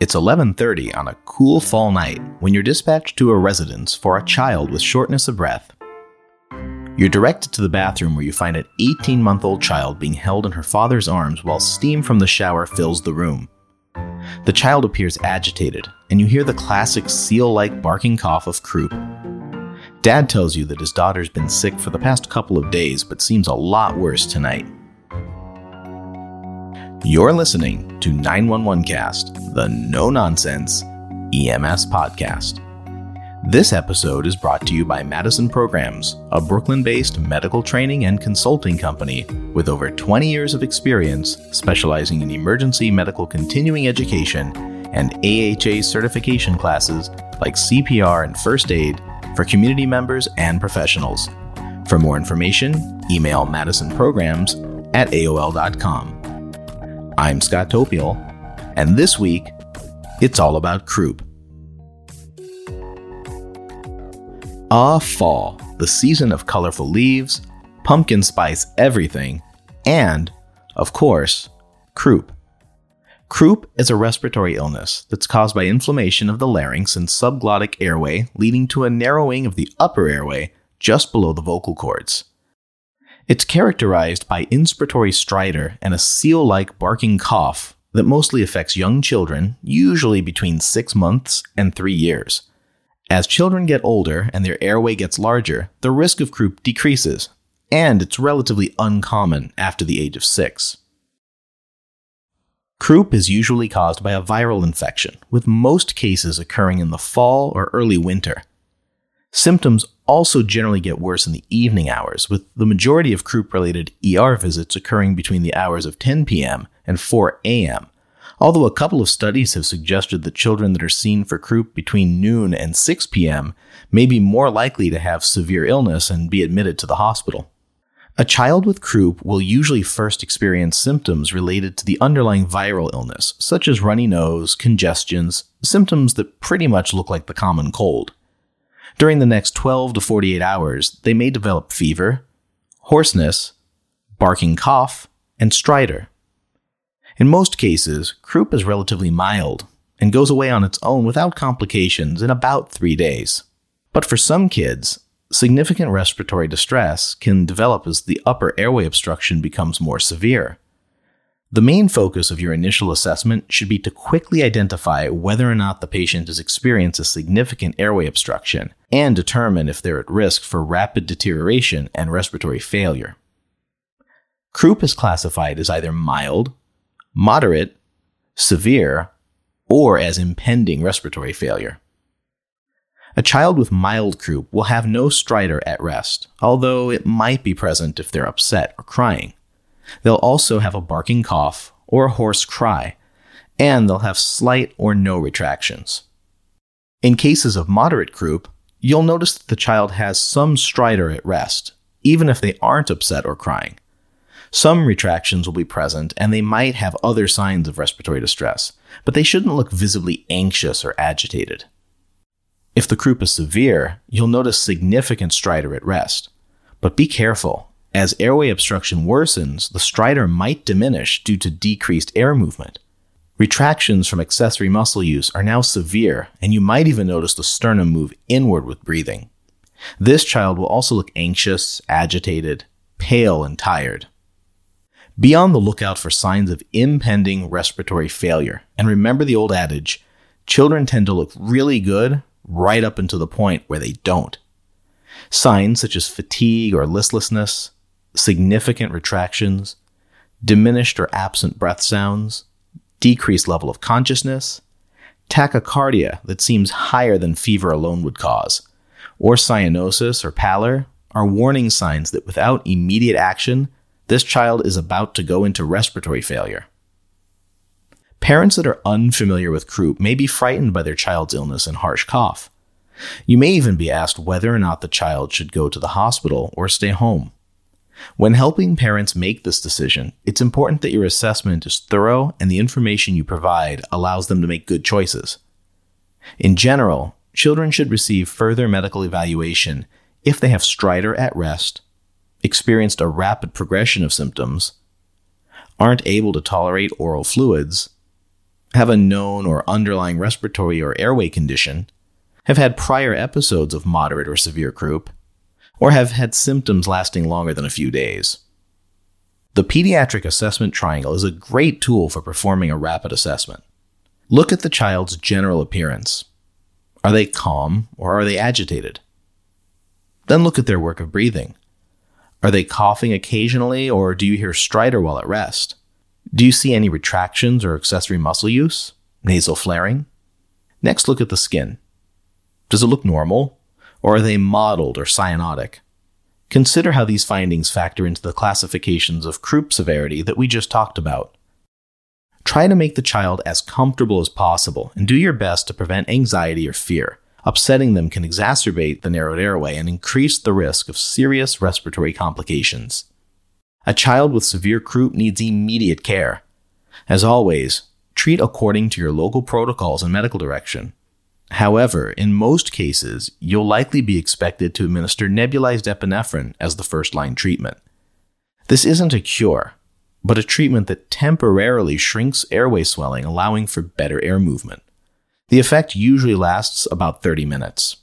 It's 11:30 on a cool fall night when you're dispatched to a residence for a child with shortness of breath. You're directed to the bathroom where you find an 18-month-old child being held in her father's arms while steam from the shower fills the room. The child appears agitated, and you hear the classic seal-like barking cough of croup. Dad tells you that his daughter's been sick for the past couple of days but seems a lot worse tonight. You're listening to 911 Cast, the no nonsense EMS podcast. This episode is brought to you by Madison Programs, a Brooklyn based medical training and consulting company with over 20 years of experience specializing in emergency medical continuing education and AHA certification classes like CPR and first aid for community members and professionals. For more information, email madisonprograms at AOL.com. I'm Scott Topiel, and this week, it's all about croup. Ah, fall, the season of colorful leaves, pumpkin spice everything, and, of course, croup. Croup is a respiratory illness that's caused by inflammation of the larynx and subglottic airway, leading to a narrowing of the upper airway just below the vocal cords. It's characterized by inspiratory stridor and a seal like barking cough that mostly affects young children, usually between six months and three years. As children get older and their airway gets larger, the risk of croup decreases, and it's relatively uncommon after the age of six. Croup is usually caused by a viral infection, with most cases occurring in the fall or early winter. Symptoms also generally get worse in the evening hours, with the majority of croup related ER visits occurring between the hours of 10 p.m. and 4 a.m. Although a couple of studies have suggested that children that are seen for croup between noon and 6 p.m. may be more likely to have severe illness and be admitted to the hospital. A child with croup will usually first experience symptoms related to the underlying viral illness, such as runny nose, congestions, symptoms that pretty much look like the common cold. During the next 12 to 48 hours, they may develop fever, hoarseness, barking cough, and stridor. In most cases, croup is relatively mild and goes away on its own without complications in about three days. But for some kids, significant respiratory distress can develop as the upper airway obstruction becomes more severe. The main focus of your initial assessment should be to quickly identify whether or not the patient has experienced a significant airway obstruction and determine if they're at risk for rapid deterioration and respiratory failure. Croup is classified as either mild, moderate, severe, or as impending respiratory failure. A child with mild croup will have no stridor at rest, although it might be present if they're upset or crying. They'll also have a barking cough or a hoarse cry, and they'll have slight or no retractions. In cases of moderate croup, you'll notice that the child has some stridor at rest, even if they aren't upset or crying. Some retractions will be present, and they might have other signs of respiratory distress, but they shouldn't look visibly anxious or agitated. If the croup is severe, you'll notice significant stridor at rest. But be careful, as airway obstruction worsens, the stridor might diminish due to decreased air movement. Retractions from accessory muscle use are now severe, and you might even notice the sternum move inward with breathing. This child will also look anxious, agitated, pale, and tired. Be on the lookout for signs of impending respiratory failure, and remember the old adage children tend to look really good right up until the point where they don't. Signs such as fatigue or listlessness, significant retractions, diminished or absent breath sounds, decreased level of consciousness, tachycardia that seems higher than fever alone would cause, or cyanosis or pallor are warning signs that without immediate action, this child is about to go into respiratory failure. Parents that are unfamiliar with croup may be frightened by their child's illness and harsh cough. You may even be asked whether or not the child should go to the hospital or stay home. When helping parents make this decision, it's important that your assessment is thorough and the information you provide allows them to make good choices. In general, children should receive further medical evaluation if they have stridor at rest, experienced a rapid progression of symptoms, aren't able to tolerate oral fluids, have a known or underlying respiratory or airway condition, have had prior episodes of moderate or severe croup, or have had symptoms lasting longer than a few days. The Pediatric Assessment Triangle is a great tool for performing a rapid assessment. Look at the child's general appearance. Are they calm or are they agitated? Then look at their work of breathing. Are they coughing occasionally or do you hear stridor while at rest? Do you see any retractions or accessory muscle use? Nasal flaring? Next, look at the skin. Does it look normal? Or are they mottled or cyanotic? Consider how these findings factor into the classifications of croup severity that we just talked about. Try to make the child as comfortable as possible and do your best to prevent anxiety or fear. Upsetting them can exacerbate the narrowed airway and increase the risk of serious respiratory complications. A child with severe croup needs immediate care. As always, treat according to your local protocols and medical direction. However, in most cases, you'll likely be expected to administer nebulized epinephrine as the first line treatment. This isn't a cure, but a treatment that temporarily shrinks airway swelling, allowing for better air movement. The effect usually lasts about 30 minutes.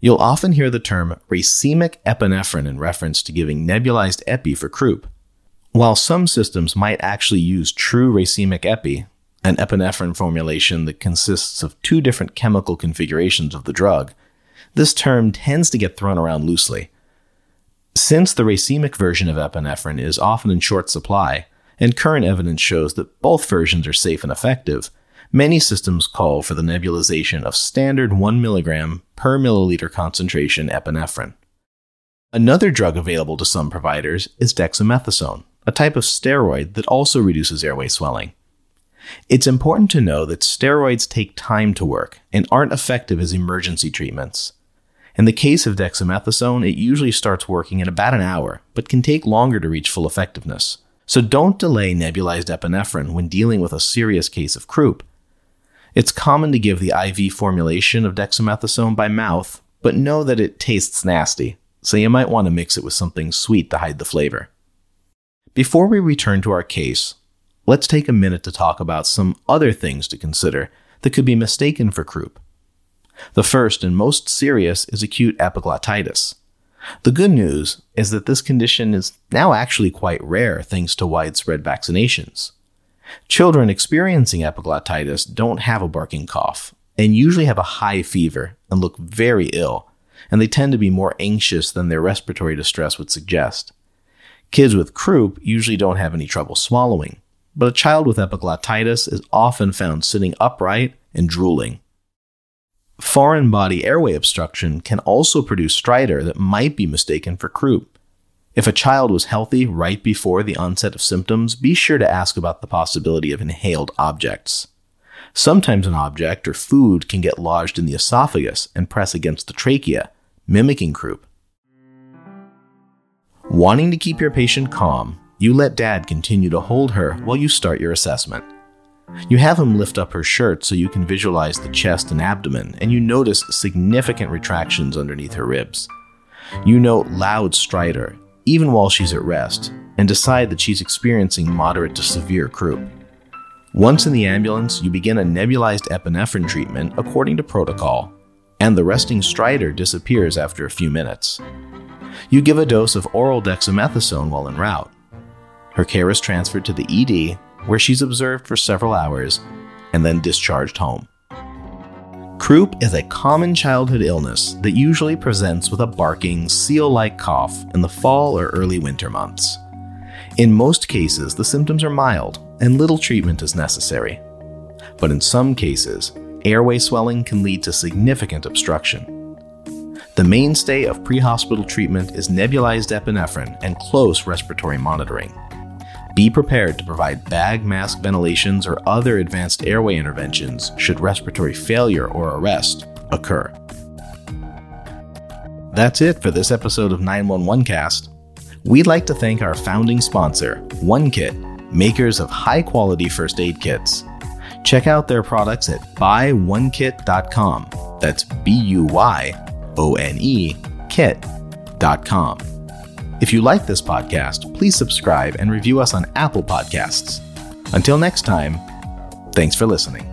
You'll often hear the term racemic epinephrine in reference to giving nebulized epi for croup. While some systems might actually use true racemic epi, an epinephrine formulation that consists of two different chemical configurations of the drug, this term tends to get thrown around loosely. Since the racemic version of epinephrine is often in short supply, and current evidence shows that both versions are safe and effective, many systems call for the nebulization of standard 1 mg per milliliter concentration epinephrine. Another drug available to some providers is dexamethasone, a type of steroid that also reduces airway swelling. It's important to know that steroids take time to work and aren't effective as emergency treatments. In the case of dexamethasone, it usually starts working in about an hour, but can take longer to reach full effectiveness. So don't delay nebulized epinephrine when dealing with a serious case of croup. It's common to give the IV formulation of dexamethasone by mouth, but know that it tastes nasty, so you might want to mix it with something sweet to hide the flavor. Before we return to our case, let's take a minute to talk about some other things to consider that could be mistaken for croup. The first and most serious is acute epiglottitis. The good news is that this condition is now actually quite rare thanks to widespread vaccinations. Children experiencing epiglottitis don't have a barking cough and usually have a high fever and look very ill, and they tend to be more anxious than their respiratory distress would suggest. Kids with croup usually don't have any trouble swallowing, but a child with epiglottitis is often found sitting upright and drooling. Foreign body airway obstruction can also produce stridor that might be mistaken for croup. If a child was healthy right before the onset of symptoms, be sure to ask about the possibility of inhaled objects. Sometimes an object or food can get lodged in the esophagus and press against the trachea, mimicking croup. Wanting to keep your patient calm, you let dad continue to hold her while you start your assessment. You have him lift up her shirt so you can visualize the chest and abdomen, and you notice significant retractions underneath her ribs. You note loud stridor, even while she's at rest, and decide that she's experiencing moderate to severe croup. Once in the ambulance, you begin a nebulized epinephrine treatment according to protocol, and the resting stridor disappears after a few minutes. You give a dose of oral dexamethasone while en route. Her care is transferred to the ED, where she's observed for several hours and then discharged home. Croup is a common childhood illness that usually presents with a barking, seal like cough in the fall or early winter months. In most cases, the symptoms are mild and little treatment is necessary. But in some cases, airway swelling can lead to significant obstruction. The mainstay of pre hospital treatment is nebulized epinephrine and close respiratory monitoring. Be prepared to provide bag mask ventilations or other advanced airway interventions should respiratory failure or arrest occur. That's it for this episode of 911 Cast. We'd like to thank our founding sponsor, OneKit, makers of high quality first aid kits. Check out their products at buyonekit.com. That's B U Y O N E kit.com. If you like this podcast, please subscribe and review us on Apple Podcasts. Until next time, Thanks for listening.